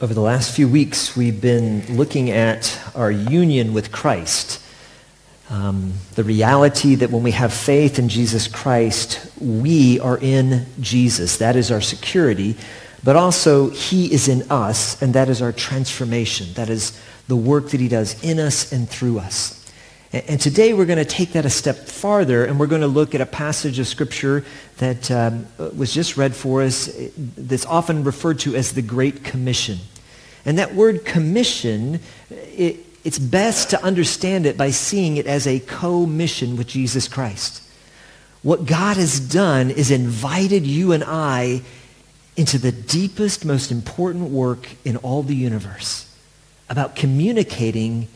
Over the last few weeks, we've been looking at our union with Christ. Um, the reality that when we have faith in Jesus Christ, we are in Jesus. That is our security. But also, he is in us, and that is our transformation. That is the work that he does in us and through us. And today we're going to take that a step farther and we're going to look at a passage of Scripture that um, uh, was just read for us uh, that's often referred to as the Great Commission. And that word commission, uh, it, it's best to understand it by seeing it as a co-mission with Jesus Christ. What God has done is invited you and I into the deepest, most important work in all the universe about communicating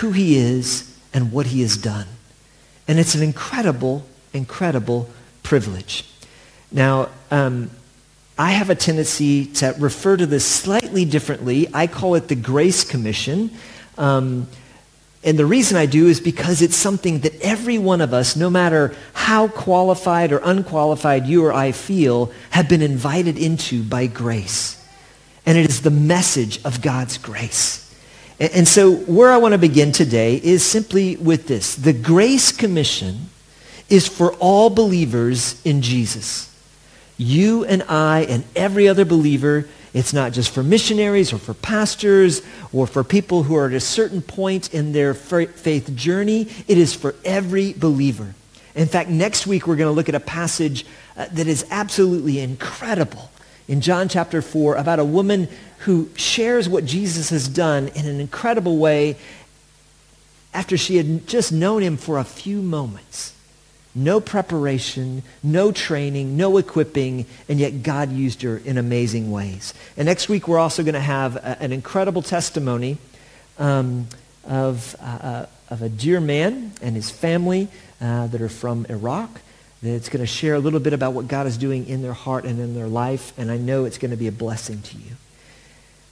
who he is and what he has done. And it's an incredible, incredible privilege. Now, um, I have a tendency to refer to this slightly differently. I call it the Grace Commission. Um, and the reason I do is because it's something that every one of us, no matter how qualified or unqualified you or I feel, have been invited into by grace. And it is the message of God's grace. And so where I want to begin today is simply with this. The Grace Commission is for all believers in Jesus. You and I and every other believer, it's not just for missionaries or for pastors or for people who are at a certain point in their faith journey. It is for every believer. In fact, next week we're going to look at a passage uh, that is absolutely incredible in John chapter 4 about a woman who shares what Jesus has done in an incredible way after she had just known him for a few moments. No preparation, no training, no equipping, and yet God used her in amazing ways. And next week we're also going to have a, an incredible testimony um, of, uh, uh, of a dear man and his family uh, that are from Iraq that's going to share a little bit about what God is doing in their heart and in their life, and I know it's going to be a blessing to you.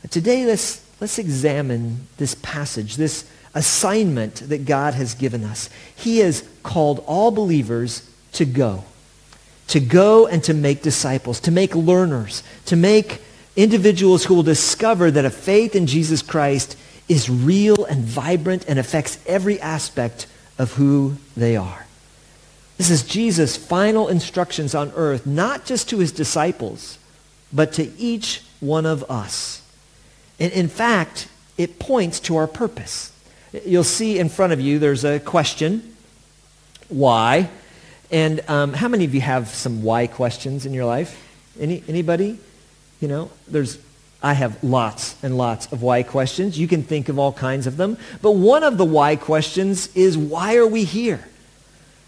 But today, let's, let's examine this passage, this assignment that God has given us. He has called all believers to go, to go and to make disciples, to make learners, to make individuals who will discover that a faith in Jesus Christ is real and vibrant and affects every aspect of who they are. This is Jesus' final instructions on earth, not just to his disciples, but to each one of us. And in fact, it points to our purpose. You'll see in front of you there's a question, why? And um, how many of you have some why questions in your life? Any, anybody? You know, there's, I have lots and lots of why questions. You can think of all kinds of them. But one of the why questions is why are we here?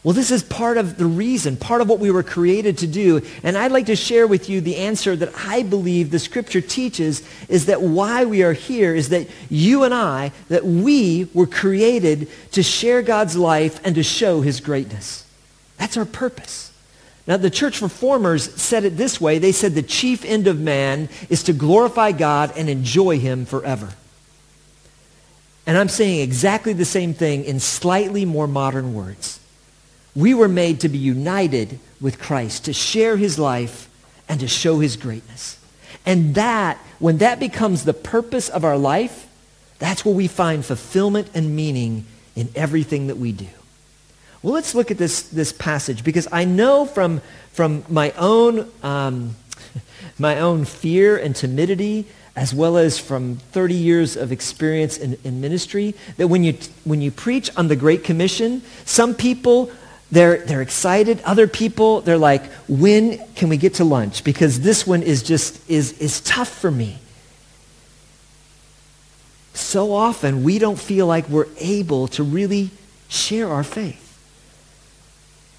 Well, this is part of the reason, part of what we were created to do. And I'd like to share with you the answer that I believe the scripture teaches is that why we are here is that you and I, that we were created to share God's life and to show his greatness. That's our purpose. Now, the church reformers said it this way. They said the chief end of man is to glorify God and enjoy him forever. And I'm saying exactly the same thing in slightly more modern words. We were made to be united with Christ, to share his life and to show his greatness. And that, when that becomes the purpose of our life, that's where we find fulfillment and meaning in everything that we do. Well, let's look at this, this passage because I know from, from my, own, um, my own fear and timidity as well as from 30 years of experience in, in ministry that when you, when you preach on the Great Commission, some people they're, they're excited. Other people, they're like, when can we get to lunch? Because this one is just, is, is tough for me. So often we don't feel like we're able to really share our faith.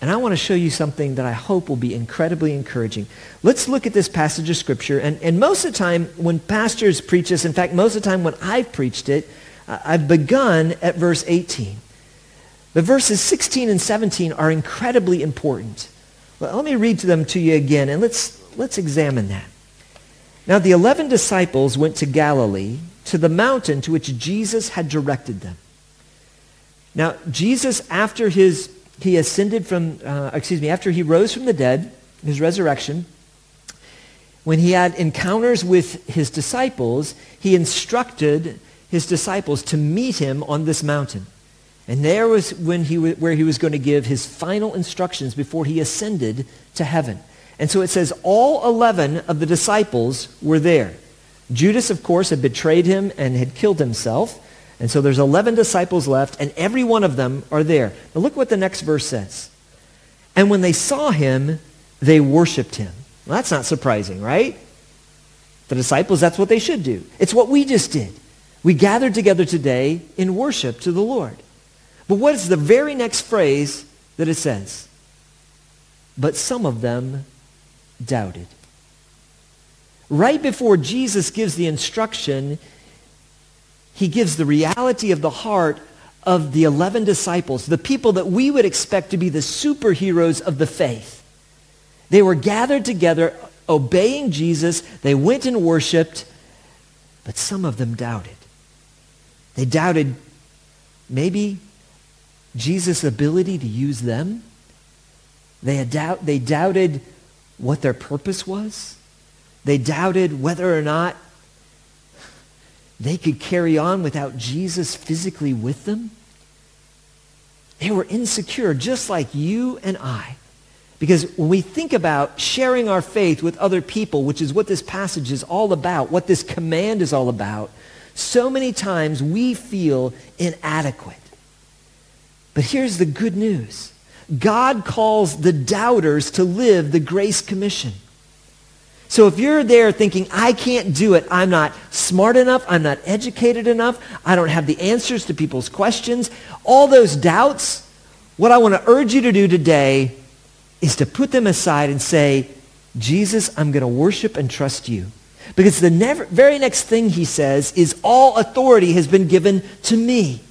And I want to show you something that I hope will be incredibly encouraging. Let's look at this passage of Scripture. And, and most of the time when pastors preach this, in fact, most of the time when I've preached it, I've begun at verse 18. The verses 16 and 17 are incredibly important. Let me read to them to you again, and let's, let's examine that. Now the eleven disciples went to Galilee, to the mountain to which Jesus had directed them. Now Jesus, after his, he ascended from, uh, excuse me, after he rose from the dead, his resurrection, when he had encounters with his disciples, he instructed his disciples to meet him on this mountain. And there was when he, where he was going to give his final instructions before he ascended to heaven. And so it says all 11 of the disciples were there. Judas, of course, had betrayed him and had killed himself. And so there's 11 disciples left, and every one of them are there. Now look what the next verse says. And when they saw him, they worshiped him. Well, that's not surprising, right? The disciples, that's what they should do. It's what we just did. We gathered together today in worship to the Lord. But what is the very next phrase that it says? But some of them doubted. Right before Jesus gives the instruction, he gives the reality of the heart of the 11 disciples, the people that we would expect to be the superheroes of the faith. They were gathered together obeying Jesus. They went and worshiped, but some of them doubted. They doubted maybe Jesus' ability to use them. They, doubt, they doubted what their purpose was. They doubted whether or not they could carry on without Jesus physically with them. They were insecure, just like you and I. Because when we think about sharing our faith with other people, which is what this passage is all about, what this command is all about, so many times we feel inadequate. But here's the good news. God calls the doubters to live the grace commission. So if you're there thinking, I can't do it, I'm not smart enough, I'm not educated enough, I don't have the answers to people's questions, all those doubts, what I want to urge you to do today is to put them aside and say, Jesus, I'm going to worship and trust you. Because the never, very next thing he says is all authority has been given to me.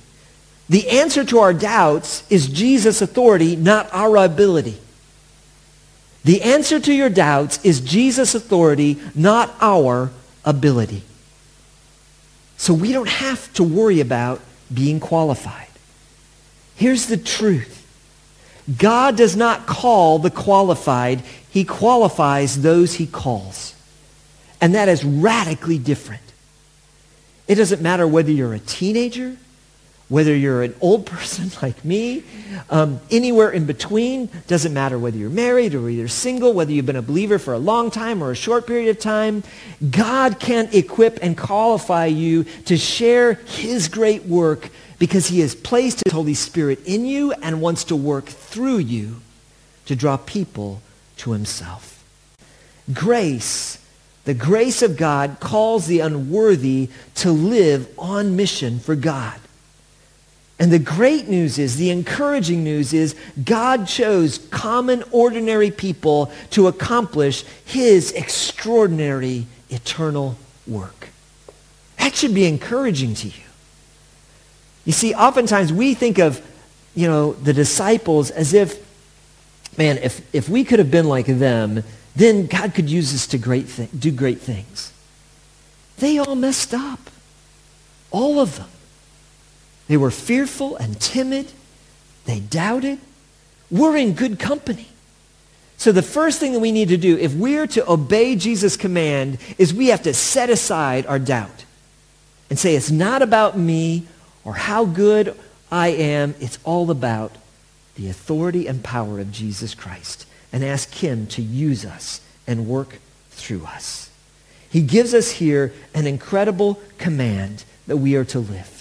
The answer to our doubts is Jesus' authority, not our ability. The answer to your doubts is Jesus' authority, not our ability. So we don't have to worry about being qualified. Here's the truth. God does not call the qualified. He qualifies those he calls. And that is radically different. It doesn't matter whether you're a teenager whether you're an old person like me, um, anywhere in between, doesn't matter whether you're married or you're single, whether you've been a believer for a long time or a short period of time, God can equip and qualify you to share his great work because he has placed his Holy Spirit in you and wants to work through you to draw people to himself. Grace the grace of God calls the unworthy to live on mission for God. And the great news is, the encouraging news is, God chose common, ordinary people to accomplish his extraordinary, eternal work. That should be encouraging to you. You see, oftentimes we think of, you know, the disciples as if, man, if, if we could have been like them, then God could use us to great th- do great things. They all messed up. All of them. They were fearful and timid. They doubted. We're in good company. So the first thing that we need to do, if we're to obey Jesus' command, is we have to set aside our doubt and say, it's not about me or how good I am. It's all about the authority and power of Jesus Christ and ask him to use us and work through us. He gives us here an incredible command that we are to live.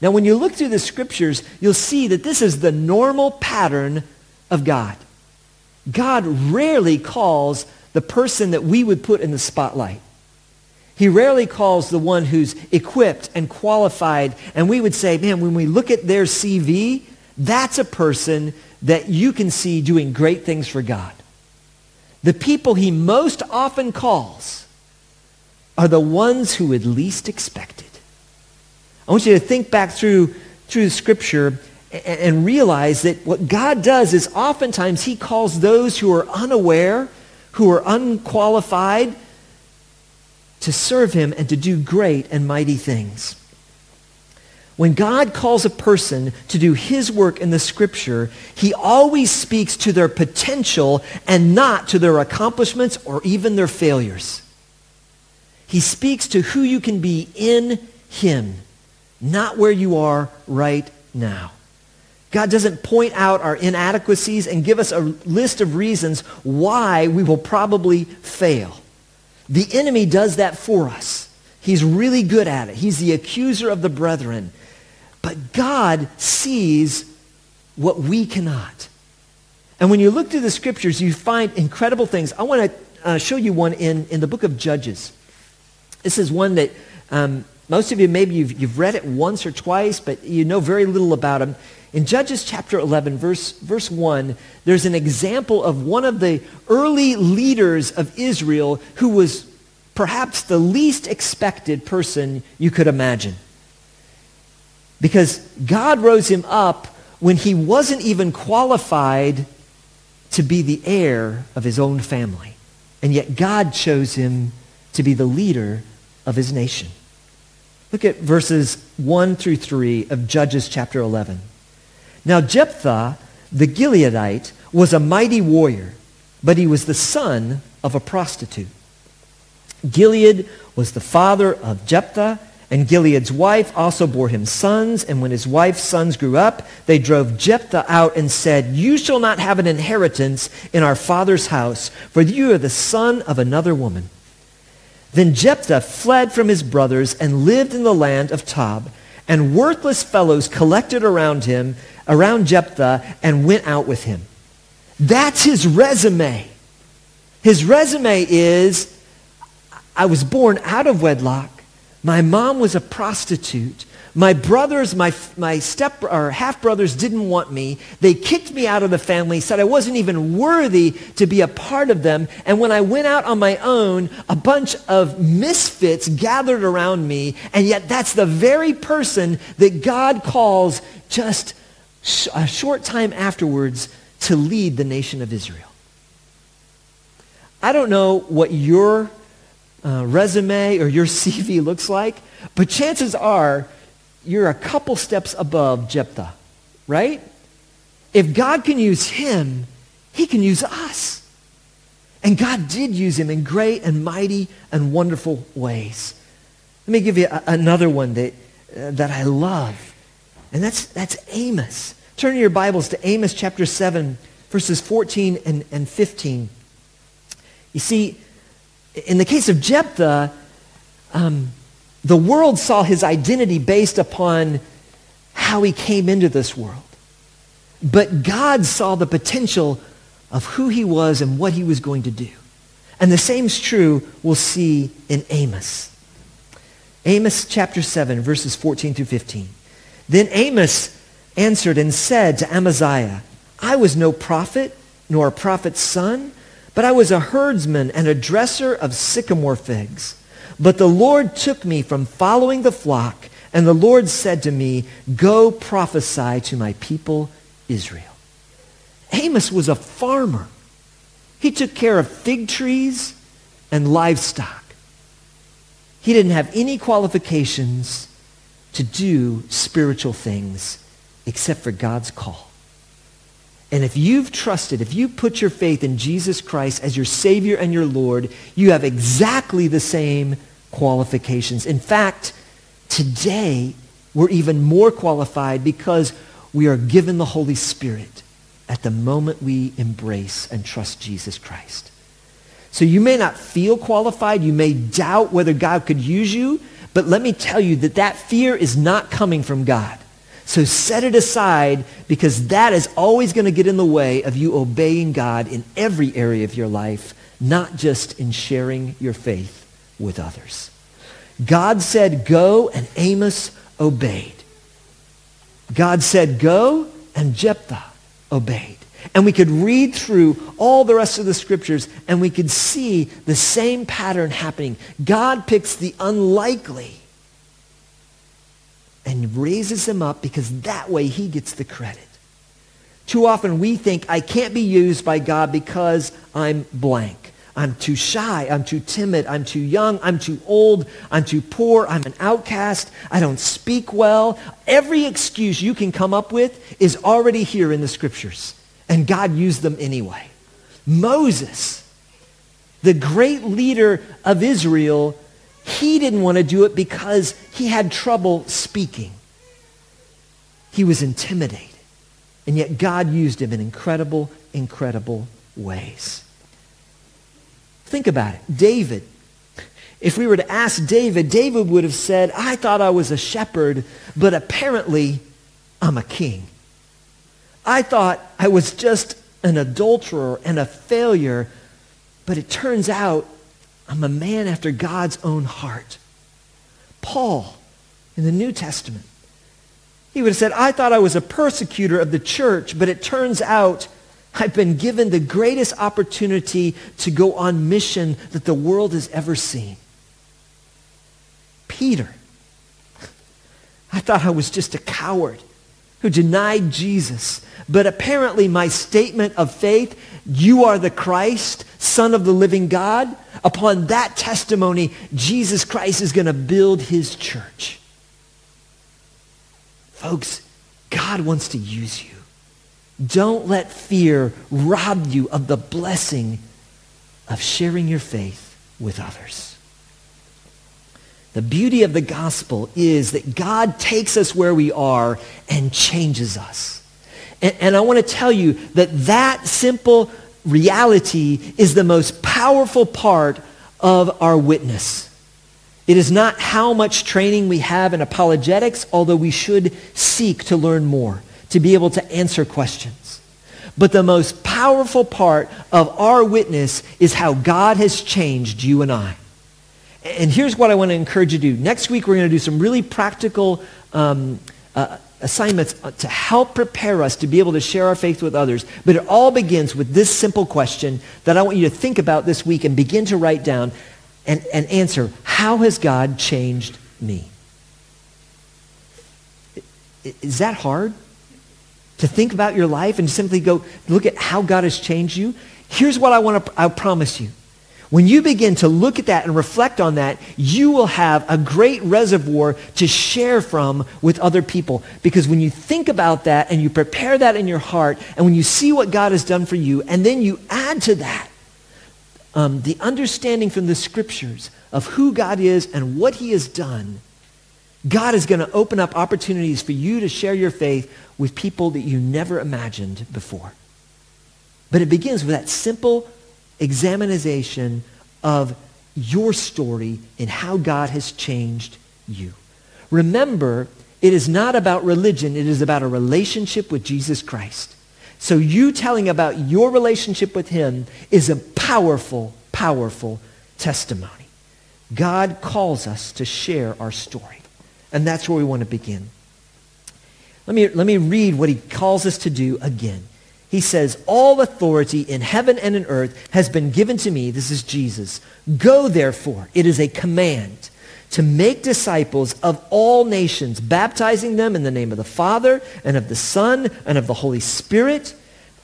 Now, when you look through the scriptures, you'll see that this is the normal pattern of God. God rarely calls the person that we would put in the spotlight. He rarely calls the one who's equipped and qualified. And we would say, man, when we look at their CV, that's a person that you can see doing great things for God. The people he most often calls are the ones who would least expect it. I want you to think back through, through the scripture and, and realize that what God does is oftentimes he calls those who are unaware, who are unqualified, to serve him and to do great and mighty things. When God calls a person to do his work in the scripture, he always speaks to their potential and not to their accomplishments or even their failures. He speaks to who you can be in him, not where you are right now. God doesn't point out our inadequacies and give us a list of reasons why we will probably fail. The enemy does that for us. He's really good at it. He's the accuser of the brethren. But God sees what we cannot. And when you look through the scriptures, you find incredible things. I want to uh, show you one in, in the book of Judges. This is one that um, most of you, maybe you've, you've read it once or twice, but you know very little about him. In Judges chapter 11, verse, verse 1, there's an example of one of the early leaders of Israel who was perhaps the least expected person you could imagine. Because God rose him up when he wasn't even qualified to be the heir of his own family. And yet God chose him to be the leader of his nation. Look at verses 1 through 3 of Judges chapter 11. Now Jephthah, the Gileadite, was a mighty warrior, but he was the son of a prostitute. Gilead was the father of Jephthah, and Gilead's wife also bore him sons. And when his wife's sons grew up, they drove Jephthah out and said, You shall not have an inheritance in our father's house, for you are the son of another woman. Then Jephthah fled from his brothers and lived in the land of Tob. And worthless fellows collected around him around Jephthah and went out with him. That's his resume. His resume is, I was born out of wedlock. My mom was a prostitute. My brothers, my, my step or half brothers didn't want me. They kicked me out of the family, said I wasn't even worthy to be a part of them. And when I went out on my own, a bunch of misfits gathered around me. And yet that's the very person that God calls just a short time afterwards to lead the nation of Israel. I don't know what your uh, resume or your CV looks like, but chances are you're a couple steps above Jephthah, right? If God can use him, he can use us. And God did use him in great and mighty and wonderful ways. Let me give you a, another one that, uh, that I love. And that's, that's Amos. Turn your Bibles to Amos chapter 7, verses 14 and, and 15. You see, in the case of Jephthah, um, the world saw his identity based upon how he came into this world. But God saw the potential of who he was and what he was going to do. And the same is true we'll see in Amos. Amos chapter 7, verses 14 through 15. Then Amos answered and said to Amaziah, I was no prophet, nor a prophet's son, but I was a herdsman and a dresser of sycamore figs. But the Lord took me from following the flock, and the Lord said to me, Go prophesy to my people Israel. Amos was a farmer. He took care of fig trees and livestock. He didn't have any qualifications to do spiritual things except for God's call. And if you've trusted, if you put your faith in Jesus Christ as your Savior and your Lord, you have exactly the same qualifications. In fact, today we're even more qualified because we are given the Holy Spirit at the moment we embrace and trust Jesus Christ. So you may not feel qualified. You may doubt whether God could use you. But let me tell you that that fear is not coming from God. So set it aside because that is always going to get in the way of you obeying God in every area of your life, not just in sharing your faith with others. God said, go, and Amos obeyed. God said, go, and Jephthah obeyed. And we could read through all the rest of the scriptures and we could see the same pattern happening. God picks the unlikely and raises them up because that way he gets the credit. Too often we think I can't be used by God because I'm blank. I'm too shy. I'm too timid. I'm too young. I'm too old. I'm too poor. I'm an outcast. I don't speak well. Every excuse you can come up with is already here in the scriptures. And God used them anyway. Moses, the great leader of Israel, he didn't want to do it because he had trouble speaking. He was intimidated. And yet God used him in incredible, incredible ways. Think about it. David. If we were to ask David, David would have said, I thought I was a shepherd, but apparently I'm a king. I thought I was just an adulterer and a failure, but it turns out I'm a man after God's own heart. Paul in the New Testament. He would have said, I thought I was a persecutor of the church, but it turns out I've been given the greatest opportunity to go on mission that the world has ever seen. Peter. I thought I was just a coward who denied Jesus. But apparently my statement of faith, you are the Christ, Son of the living God, upon that testimony, Jesus Christ is going to build his church. Folks, God wants to use you. Don't let fear rob you of the blessing of sharing your faith with others. The beauty of the gospel is that God takes us where we are and changes us. And, and, I want to tell you that that simple reality is the most powerful part of our witness. It is not how much training we have in apologetics, although we should seek to learn more, to be able to answer questions. But the most powerful part of our witness is how God has changed you and I. And here's what I want to encourage you to do. Next week, we're going to do some really practical um, uh, assignments to help prepare us to be able to share our faith with others. But it all begins with this simple question that I want you to think about this week and begin to write down and, and answer, how has God changed me? Is that hard? To think about your life and simply go look at how God has changed you? Here's what I want to I promise you. When you begin to look at that and reflect on that, you will have a great reservoir to share from with other people. Because when you think about that and you prepare that in your heart, and when you see what God has done for you, and then you add to that um, the understanding from the scriptures of who God is and what he has done, God is going to open up opportunities for you to share your faith with people that you never imagined before. But it begins with that simple examination of your story and how God has changed you. Remember, it is not about religion. It is about a relationship with Jesus Christ. So you telling about your relationship with him is a powerful, powerful testimony. God calls us to share our story. And that's where we want to begin. Let me, let me read what he calls us to do again. He says, all authority in heaven and in earth has been given to me. This is Jesus. Go therefore. It is a command to make disciples of all nations, baptizing them in the name of the Father and of the Son and of the Holy Spirit,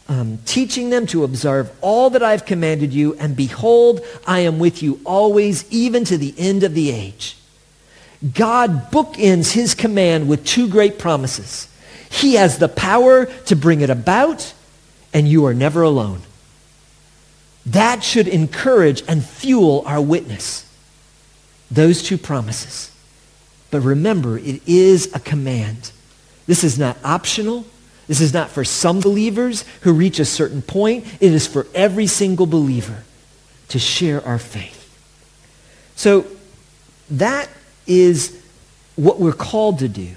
um, teaching them to observe all that I've commanded you, and behold, I am with you always, even to the end of the age. God bookends his command with two great promises. He has the power to bring it about, and you are never alone. That should encourage and fuel our witness. Those two promises. But remember, it is a command. This is not optional. This is not for some believers who reach a certain point. It is for every single believer to share our faith. So that is what we're called to do.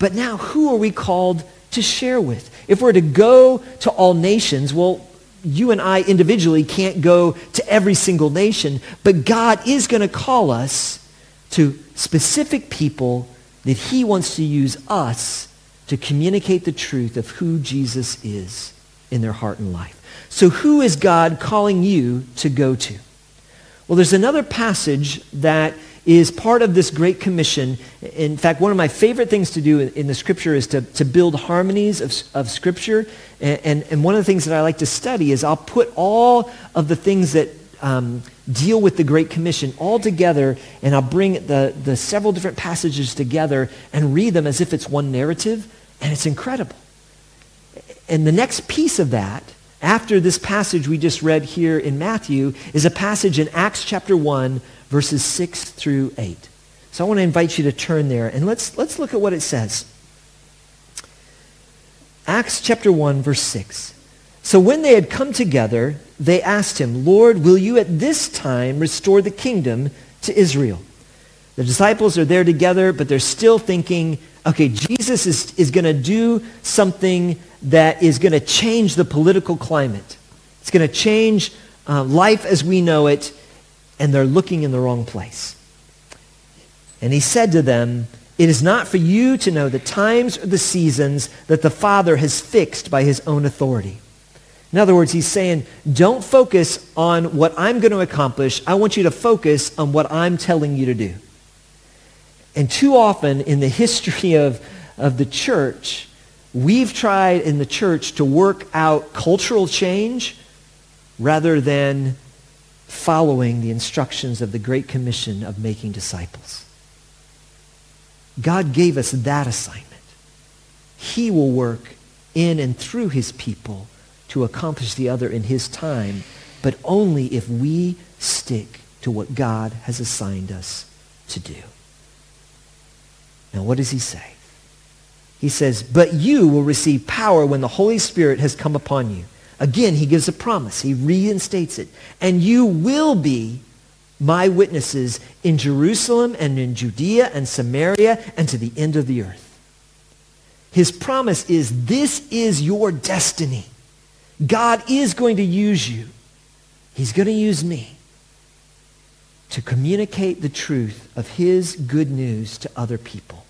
But now who are we called to share with? If we're to go to all nations, well, you and I individually can't go to every single nation, but God is going to call us to specific people that he wants to use us to communicate the truth of who Jesus is in their heart and life. So who is God calling you to go to? Well, there's another passage that is part of this Great Commission. In fact, one of my favorite things to do in the Scripture is to, to build harmonies of, of Scripture. And, and, and one of the things that I like to study is I'll put all of the things that um, deal with the Great Commission all together, and I'll bring the, the several different passages together and read them as if it's one narrative, and it's incredible. And the next piece of that, after this passage we just read here in Matthew, is a passage in Acts chapter 1, verses 6 through 8. So I want to invite you to turn there, and let's, let's look at what it says. Acts chapter 1, verse 6. So when they had come together, they asked him, Lord, will you at this time restore the kingdom to Israel? The disciples are there together, but they're still thinking, okay, Jesus is, is going to do something that is going to change the political climate. It's going to change uh, life as we know it, and they're looking in the wrong place. And he said to them, it is not for you to know the times or the seasons that the Father has fixed by his own authority. In other words, he's saying, don't focus on what I'm going to accomplish. I want you to focus on what I'm telling you to do. And too often in the history of, of the church, we've tried in the church to work out cultural change rather than following the instructions of the Great Commission of making disciples. God gave us that assignment. He will work in and through his people to accomplish the other in his time, but only if we stick to what God has assigned us to do. Now, what does he say? He says, but you will receive power when the Holy Spirit has come upon you. Again, he gives a promise. He reinstates it. And you will be my witnesses in Jerusalem and in Judea and Samaria and to the end of the earth. His promise is this is your destiny. God is going to use you. He's going to use me to communicate the truth of his good news to other people.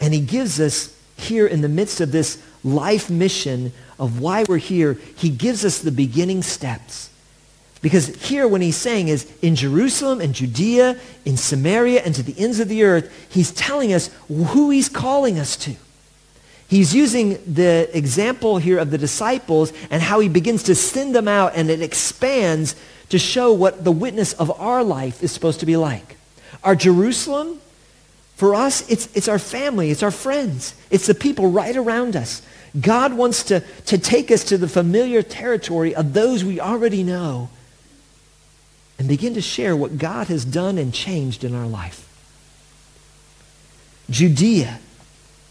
And he gives us here in the midst of this life mission of why we're here, he gives us the beginning steps. Because here when he's saying is in Jerusalem and Judea, in Samaria, and to the ends of the earth, he's telling us who he's calling us to. He's using the example here of the disciples and how he begins to send them out and it expands to show what the witness of our life is supposed to be like. Our Jerusalem, for us, it's, it's our family, it's our friends, it's the people right around us. God wants to, to take us to the familiar territory of those we already know and begin to share what God has done and changed in our life. Judea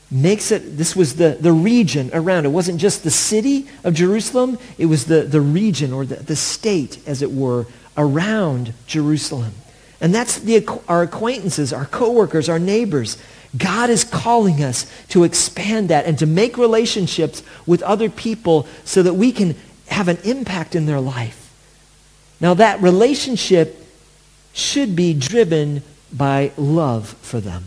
makes it, this was the, the region around. It wasn't just the city of Jerusalem, it was the, the region or the, the state, as it were, around Jerusalem. And that's the, our acquaintances, our coworkers, our neighbors. God is calling us to expand that and to make relationships with other people so that we can have an impact in their life. Now that relationship should be driven by love for them.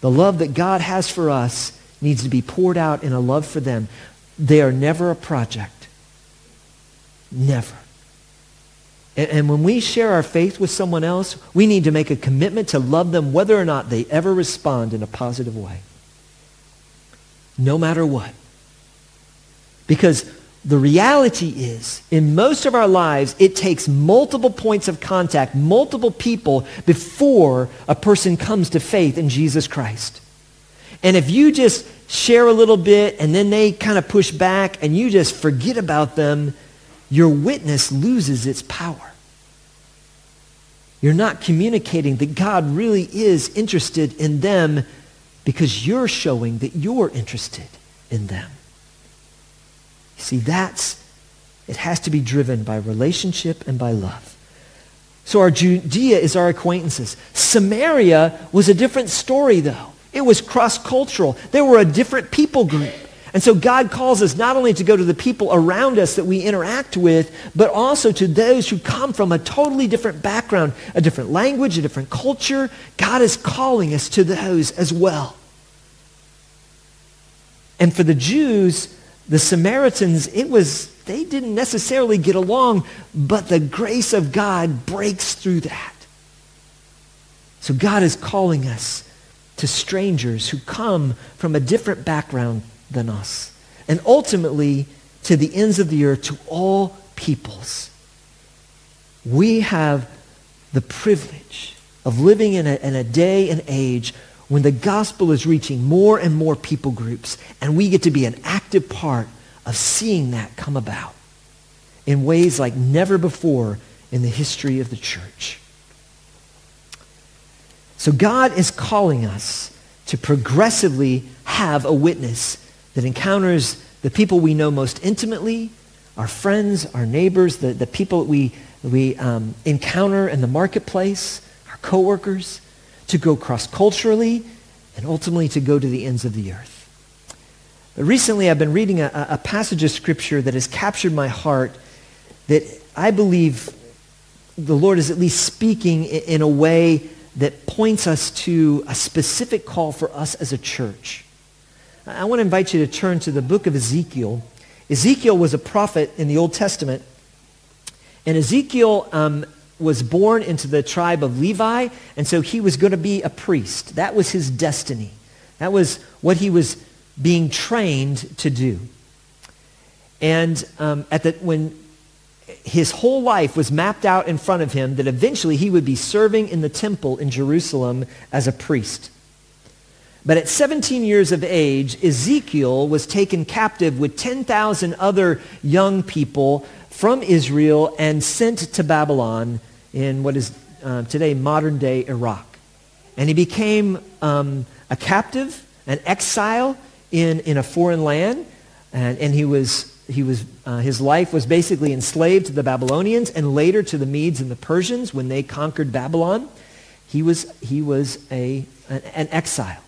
The love that God has for us needs to be poured out in a love for them. They are never a project. Never. And, and, when we share our faith with someone else, we need to make a commitment to love them whether or not they ever respond in a positive way. No matter what. Because the reality is, in most of our lives, it takes multiple points of contact, multiple people before a person comes to faith in Jesus Christ. And if you just share a little bit and then they kind of push back and you just forget about them, your witness loses its power. You're not communicating that God really is interested in them because you're showing that you're interested in them. See, that's, it has to be driven by relationship and by love. So our Judea is our acquaintances. Samaria was a different story, though. It was cross-cultural. They were a different people group. And so God calls us not only to go to the people around us that we interact with, but also to those who come from a totally different background, a different language, a different culture. God is calling us to those as well. And for the Jews, the Samaritans, it was, they didn't necessarily get along, but the grace of God breaks through that. So God is calling us to strangers who come from a different background than us. And ultimately, to the ends of the earth, to all peoples. we have the privilege of living in a, in a day and age when the gospel is reaching more and more people groups, and we get to be an active part of seeing that come about in ways like never before in the history of the church. So God is calling us to progressively have a witness that encounters the people we know most intimately, our friends, our neighbors, the, the people we, we um, encounter in the marketplace, our coworkers, to go cross-culturally, and ultimately to go to the ends of the earth. But Recently, I've been reading a, a passage of Scripture that has captured my heart that I believe the Lord is at least speaking in a way that points us to a specific call for us as a church. I want to invite you to turn to the book of Ezekiel. Ezekiel was a prophet in the Old Testament. And Ezekiel um, was born into the tribe of Levi, and so he was going to be a priest. That was his destiny. That was what he was being trained to do. And um, at the, when his whole life was mapped out in front of him that eventually he would be serving in the temple in Jerusalem as a priest. But at 17 years of age, Ezekiel was taken captive with 10,000 other young people from Israel and sent to Babylon in what is uh, today modern day Iraq. And he became um, a captive, an exile in, in a foreign land. And, and he was he was, uh, his life was basically enslaved to the Babylonians and later to the Medes and the Persians when they conquered Babylon. He was, he was a, an, an exile.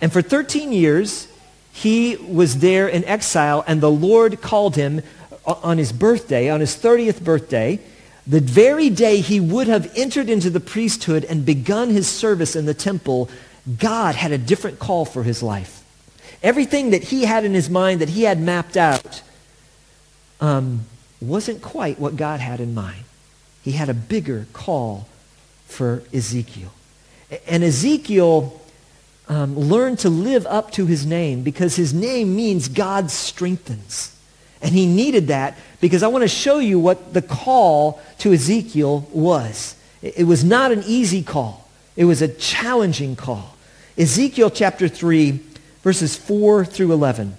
And for 13 years, he was there in exile, and the Lord called him on his birthday, on his 30th birthday, the very day he would have entered into the priesthood and begun his service in the temple, God had a different call for his life. Everything that he had in his mind that he had mapped out um, wasn't quite what God had in mind. He had a bigger call for Ezekiel. And Ezekiel um, learned to live up to his name because his name means God strengthens. And he needed that because I want to show you what the call to Ezekiel was. It was not an easy call. It was a challenging call. Ezekiel chapter 3, verses 4 through 11.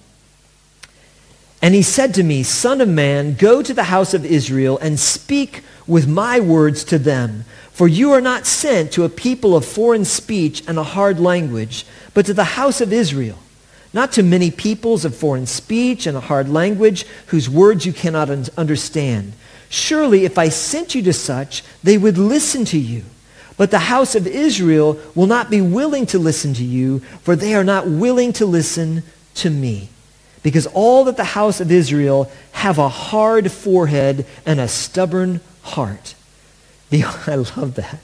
And he said to me, Son of man, go to the house of Israel and speak with my words to them. For you are not sent to a people of foreign speech and a hard language, but to the house of Israel. Not to many peoples of foreign speech and a hard language whose words you cannot understand. Surely if I sent you to such, they would listen to you. But the house of Israel will not be willing to listen to you, for they are not willing to listen to me because all that the house of Israel have a hard forehead and a stubborn heart. I love that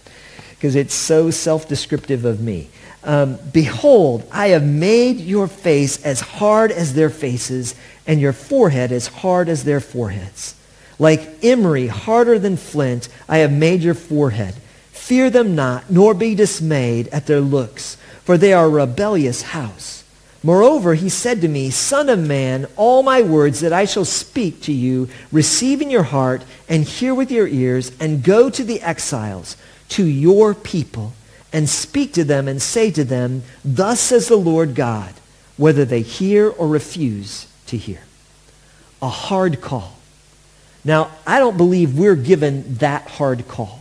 because it's so self-descriptive of me. Um, Behold, I have made your face as hard as their faces and your forehead as hard as their foreheads. Like emery, harder than flint, I have made your forehead. Fear them not, nor be dismayed at their looks, for they are a rebellious house. Moreover, he said to me, Son of man, all my words that I shall speak to you, receive in your heart and hear with your ears, and go to the exiles, to your people, and speak to them and say to them, Thus says the Lord God, whether they hear or refuse to hear. A hard call. Now, I don't believe we're given that hard call.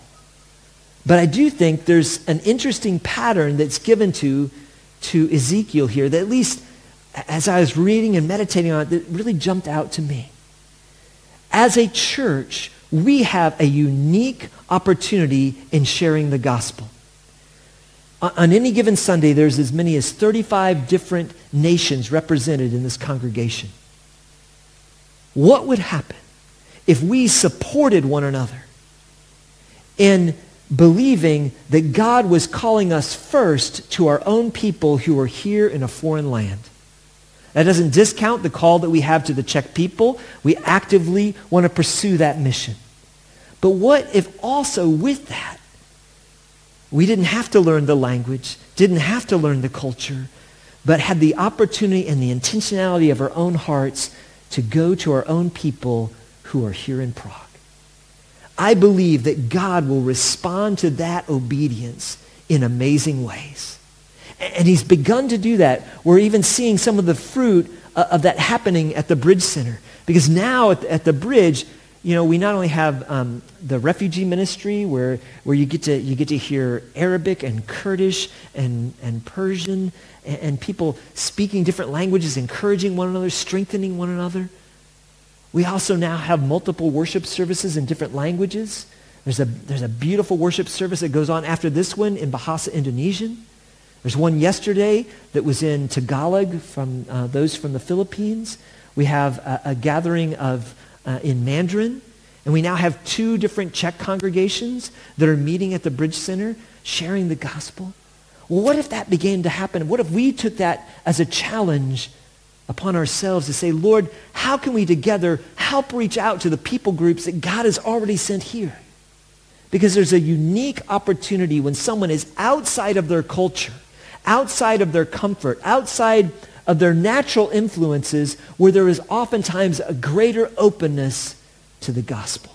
But I do think there's an interesting pattern that's given to to Ezekiel here that at least as I was reading and meditating on it, it really jumped out to me. As a church, we have a unique opportunity in sharing the gospel. On any given Sunday, there's as many as 35 different nations represented in this congregation. What would happen if we supported one another in believing that God was calling us first to our own people who are here in a foreign land. That doesn't discount the call that we have to the Czech people. We actively want to pursue that mission. But what if also with that, we didn't have to learn the language, didn't have to learn the culture, but had the opportunity and the intentionality of our own hearts to go to our own people who are here in Prague? I believe that God will respond to that obedience in amazing ways. And he's begun to do that. We're even seeing some of the fruit uh, of that happening at the Bridge Center. Because now at the, Bridge, you know, we not only have um, the refugee ministry where, where you, get to, you get to hear Arabic and Kurdish and, and Persian and, and people speaking different languages, encouraging one another, strengthening one another. We also now have multiple worship services in different languages. There's a, there's a beautiful worship service that goes on after this one in Bahasa, Indonesian. There's one yesterday that was in Tagalog from uh, those from the Philippines. We have a, a gathering of, uh, in Mandarin. And we now have two different Czech congregations that are meeting at the Bridge Center sharing the gospel. Well, what if that began to happen? What if we took that as a challenge upon ourselves to say, Lord, how can we together help reach out to the people groups that God has already sent here? Because there's a unique opportunity when someone is outside of their culture, outside of their comfort, outside of their natural influences, where there is oftentimes a greater openness to the gospel.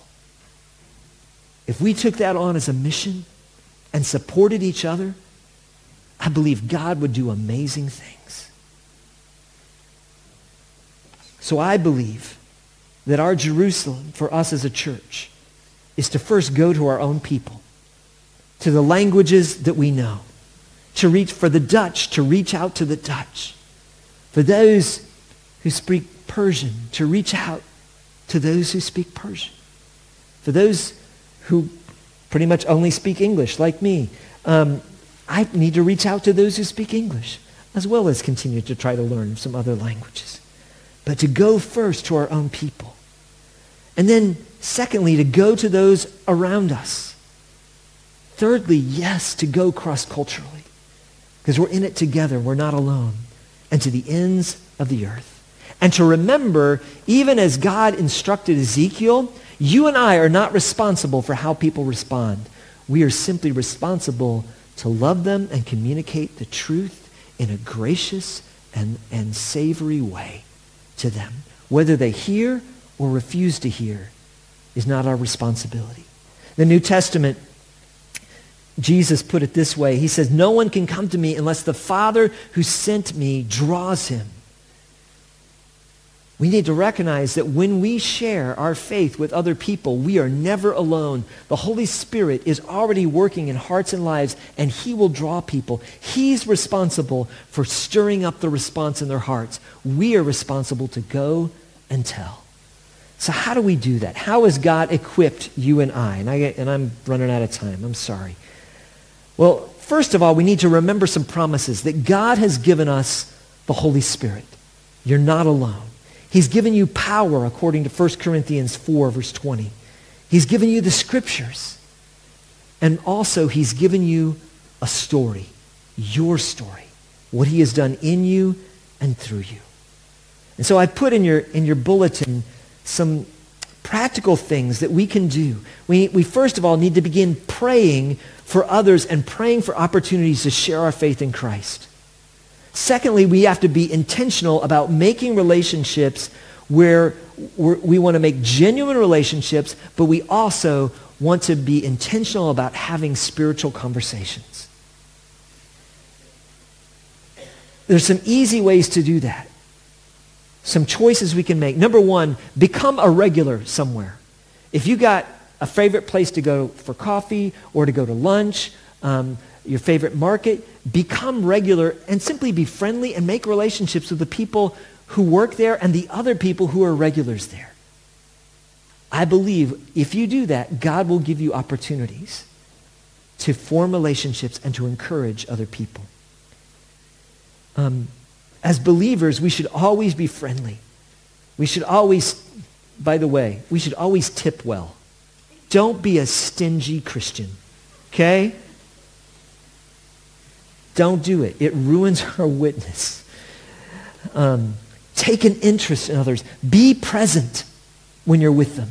If we took that on as a mission and supported each other, I believe God would do amazing things. So I believe that our Jerusalem for us as a church is to first go to our own people, to the languages that we know, to reach for the Dutch, to reach out to the Dutch, for those who speak Persian, to reach out to those who speak Persian, for those who pretty much only speak English, like me. Um, I need to reach out to those who speak English, as well as continue to try to learn some other languages. But to go first to our own people. And then, secondly, to go to those around us. Thirdly, yes, to go cross-culturally. Because we're in it together. We're not alone. And to the ends of the earth. And to remember, even as God instructed Ezekiel, you and I are not responsible for how people respond. We are simply responsible to love them and communicate the truth in a gracious and, and savory way to them. Whether they hear or refuse to hear is not our responsibility. The New Testament, Jesus put it this way. He says, no one can come to me unless the Father who sent me draws him. We need to recognize that when we share our faith with other people, we are never alone. The Holy Spirit is already working in hearts and lives, and he will draw people. He's responsible for stirring up the response in their hearts. We are responsible to go and tell. So how do we do that? How has God equipped you and I? And, I, and I'm running out of time. I'm sorry. Well, first of all, we need to remember some promises that God has given us the Holy Spirit. You're not alone. He's given you power according to 1 Corinthians 4, verse 20. He's given you the scriptures. And also, he's given you a story, your story, what he has done in you and through you. And so I put in your, in your bulletin some practical things that we can do. We, we first of all need to begin praying for others and praying for opportunities to share our faith in Christ. Secondly, we have to be intentional about making relationships where we want to make genuine relationships, but we also want to be intentional about having spiritual conversations. There's some easy ways to do that. Some choices we can make. Number one, become a regular somewhere. If you got a favorite place to go for coffee or to go to lunch, um, your favorite market, become regular and simply be friendly and make relationships with the people who work there and the other people who are regulars there. I believe if you do that, God will give you opportunities to form relationships and to encourage other people. Um, as believers, we should always be friendly. We should always, by the way, we should always tip well. Don't be a stingy Christian, okay? Don't do it. It ruins our witness. Um, take an interest in others. Be present when you're with them.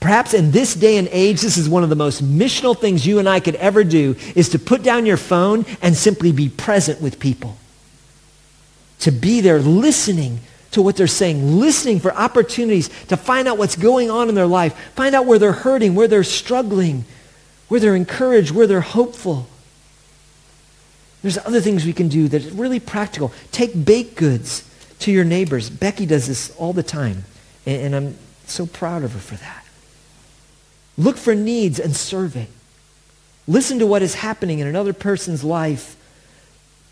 Perhaps in this day and age, this is one of the most missional things you and I could ever do is to put down your phone and simply be present with people. To be there listening to what they're saying, listening for opportunities to find out what's going on in their life, find out where they're hurting, where they're struggling, where they're encouraged, where they're hopeful. There's other things we can do that are really practical. Take baked goods to your neighbors. Becky does this all the time, and, I'm so proud of her for that. Look for needs and serve it. Listen to what is happening in another person's life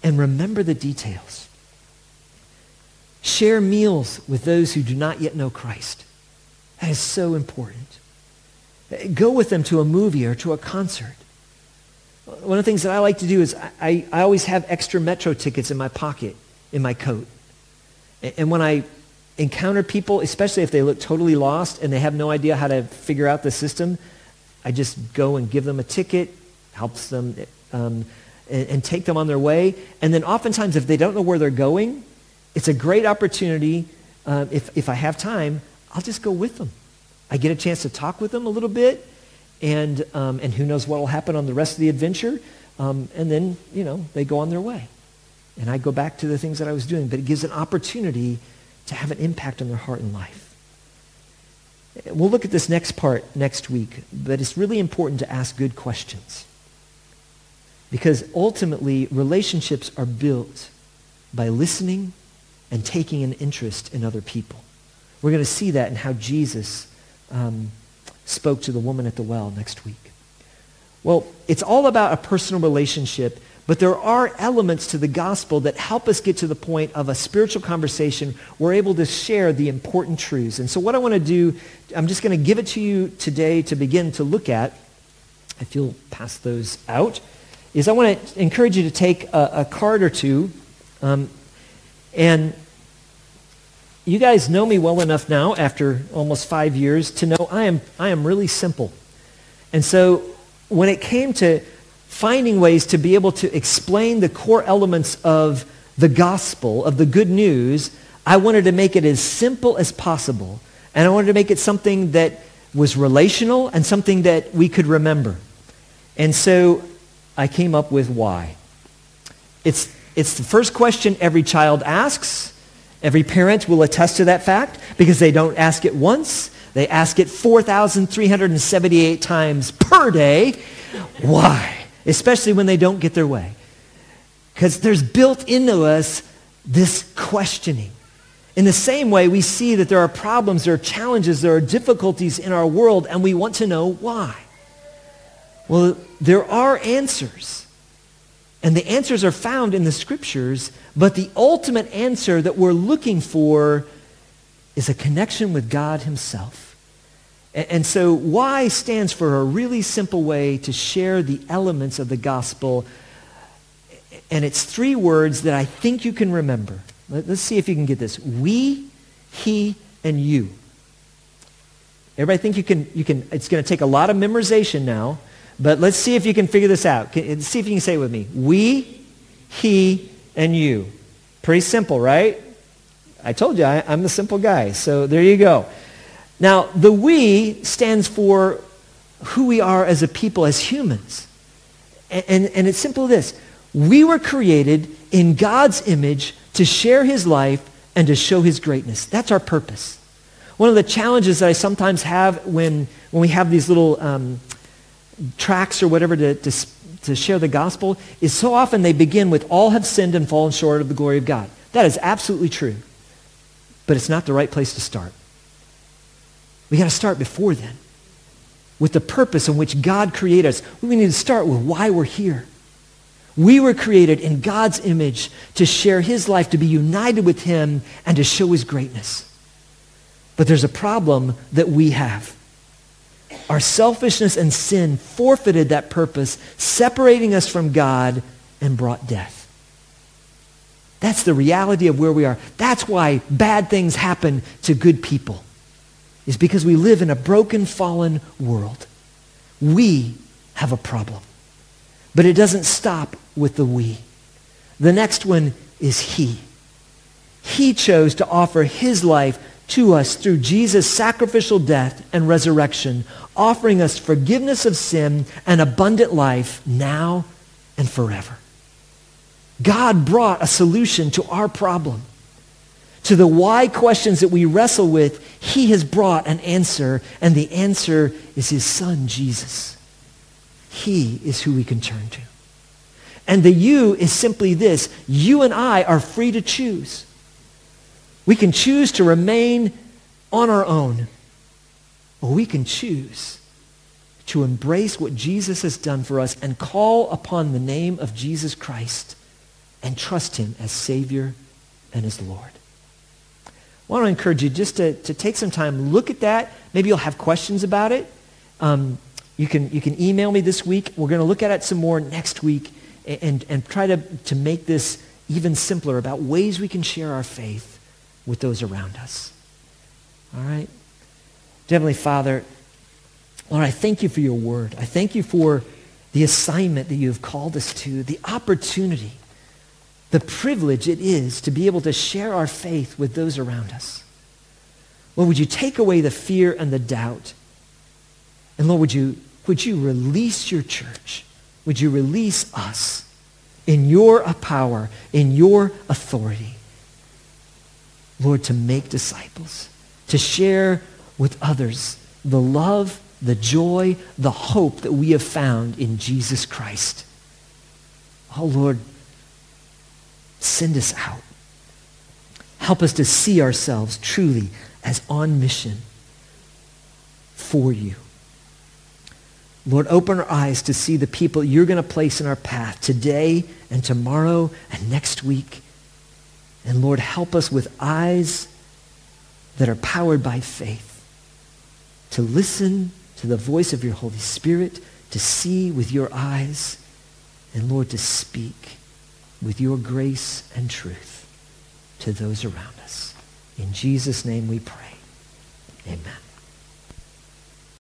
and remember the details. Share meals with those who do not yet know Christ. That is so important. Go with them to a movie or to a concert. One of the things that I like to do is I, I always have extra metro tickets in my pocket, in my coat. And when I encounter people, especially if they look totally lost and they have no idea how to figure out the system, I just go and give them a ticket, helps them um, and, and take them on their way. And then oftentimes if they don't know where they're going, it's a great opportunity. Uh, if, if I have time, I'll just go with them. I get a chance to talk with them a little bit, and, um, and who knows what will happen on the rest of the adventure. Um, and then, you know, they go on their way. And I go back to the things that I was doing. But it gives an opportunity to have an impact on their heart and life. We'll look at this next part next week, but it's really important to ask good questions. Because ultimately, relationships are built by listening and taking an interest in other people. We're going to see that in how Jesus um, spoke to the woman at the well next week. Well, it's all about a personal relationship, but there are elements to the gospel that help us get to the point of a spiritual conversation. We're able to share the important truths. And so what I want to do, I'm just going to give it to you today to begin to look at, if you'll pass those out, is I want to encourage you to take a, a card or two um, and you guys know me well enough now after almost five years to know I am, I am really simple. And so when it came to finding ways to be able to explain the core elements of the gospel, of the good news, I wanted to make it as simple as possible. And I wanted to make it something that was relational and something that we could remember. And so I came up with why. It's, it's the first question every child asks. Every parent will attest to that fact because they don't ask it once. They ask it 4,378 times per day. Why? Especially when they don't get their way. Because there's built into us this questioning. In the same way, we see that there are problems, there are challenges, there are difficulties in our world, and we want to know why. Well, there are answers. And the answers are found in the scriptures, but the ultimate answer that we're looking for is a connection with God himself. And, so Y stands for a really simple way to share the elements of the gospel. And it's three words that I think you can remember. Let, let's see if you can get this. We, he, and you. Everybody think you can, you can, it's going to take a lot of memorization now. But let's see if you can figure this out. See if you can say it with me. We, he, and you. Pretty simple, right? I told you I, am the simple guy. So there you go. Now, the we stands for who we are as a people, as humans. And, and, and it's simple this. We were created in God's image to share his life and to show his greatness. That's our purpose. One of the challenges that I sometimes have when, when we have these little um, tracts or whatever to, to, to share the gospel is so often they begin with all have sinned and fallen short of the glory of God. That is absolutely true. But it's not the right place to start. We got to start before then with the purpose in which God created us. We need to start with why we're here. We were created in God's image to share his life, to be united with him, and to show his greatness. But there's a problem that we have. Our selfishness and sin forfeited that purpose, separating us from God and brought death. That's the reality of where we are. That's why bad things happen to good people, is because we live in a broken, fallen world. We have a problem. But it doesn't stop with the we. The next one is he. He chose to offer his life to us through Jesus' sacrificial death and resurrection, offering us forgiveness of sin and abundant life now and forever. God brought a solution to our problem. To the why questions that we wrestle with, he has brought an answer, and the answer is his son, Jesus. He is who we can turn to. And the you is simply this. You and I are free to choose. We can choose to remain on our own, or we can choose to embrace what Jesus has done for us and call upon the name of Jesus Christ and trust him as Savior and as Lord. I want to encourage you just to, to take some time, look at that. Maybe you'll have questions about it. Um, you, can, you can email me this week. We're going to look at it some more next week and, and, and try to, to make this even simpler about ways we can share our faith with those around us. All right? Heavenly Father, Lord, I thank you for your word. I thank you for the assignment that you have called us to, the opportunity, the privilege it is to be able to share our faith with those around us. Lord, would you take away the fear and the doubt? And Lord, would you, would you release your church? Would you release us in your power, in your authority? Lord, to make disciples, to share with others the love, the joy, the hope that we have found in Jesus Christ. Oh, Lord, send us out. Help us to see ourselves truly as on mission for you. Lord, open our eyes to see the people you're going to place in our path today and tomorrow and next week. And Lord, help us with eyes that are powered by faith to listen to the voice of your Holy Spirit, to see with your eyes, and Lord, to speak with your grace and truth to those around us. In Jesus' name we pray. Amen.